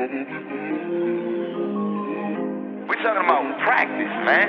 We talking about practice, man.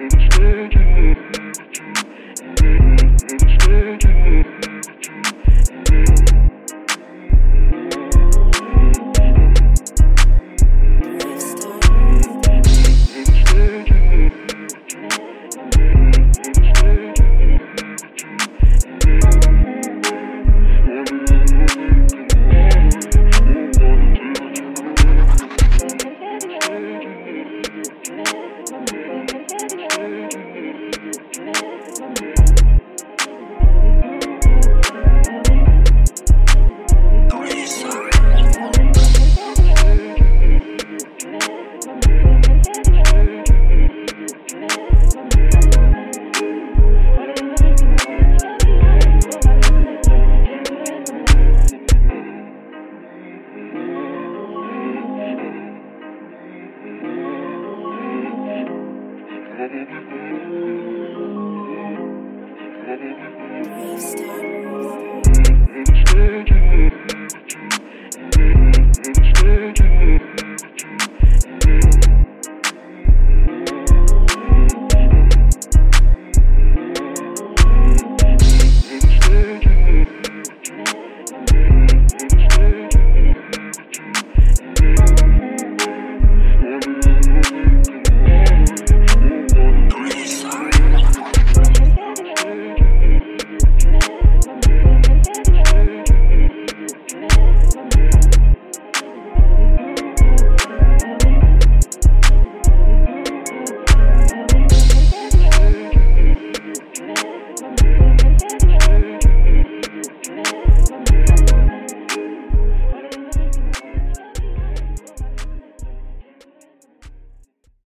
Instead Brave star.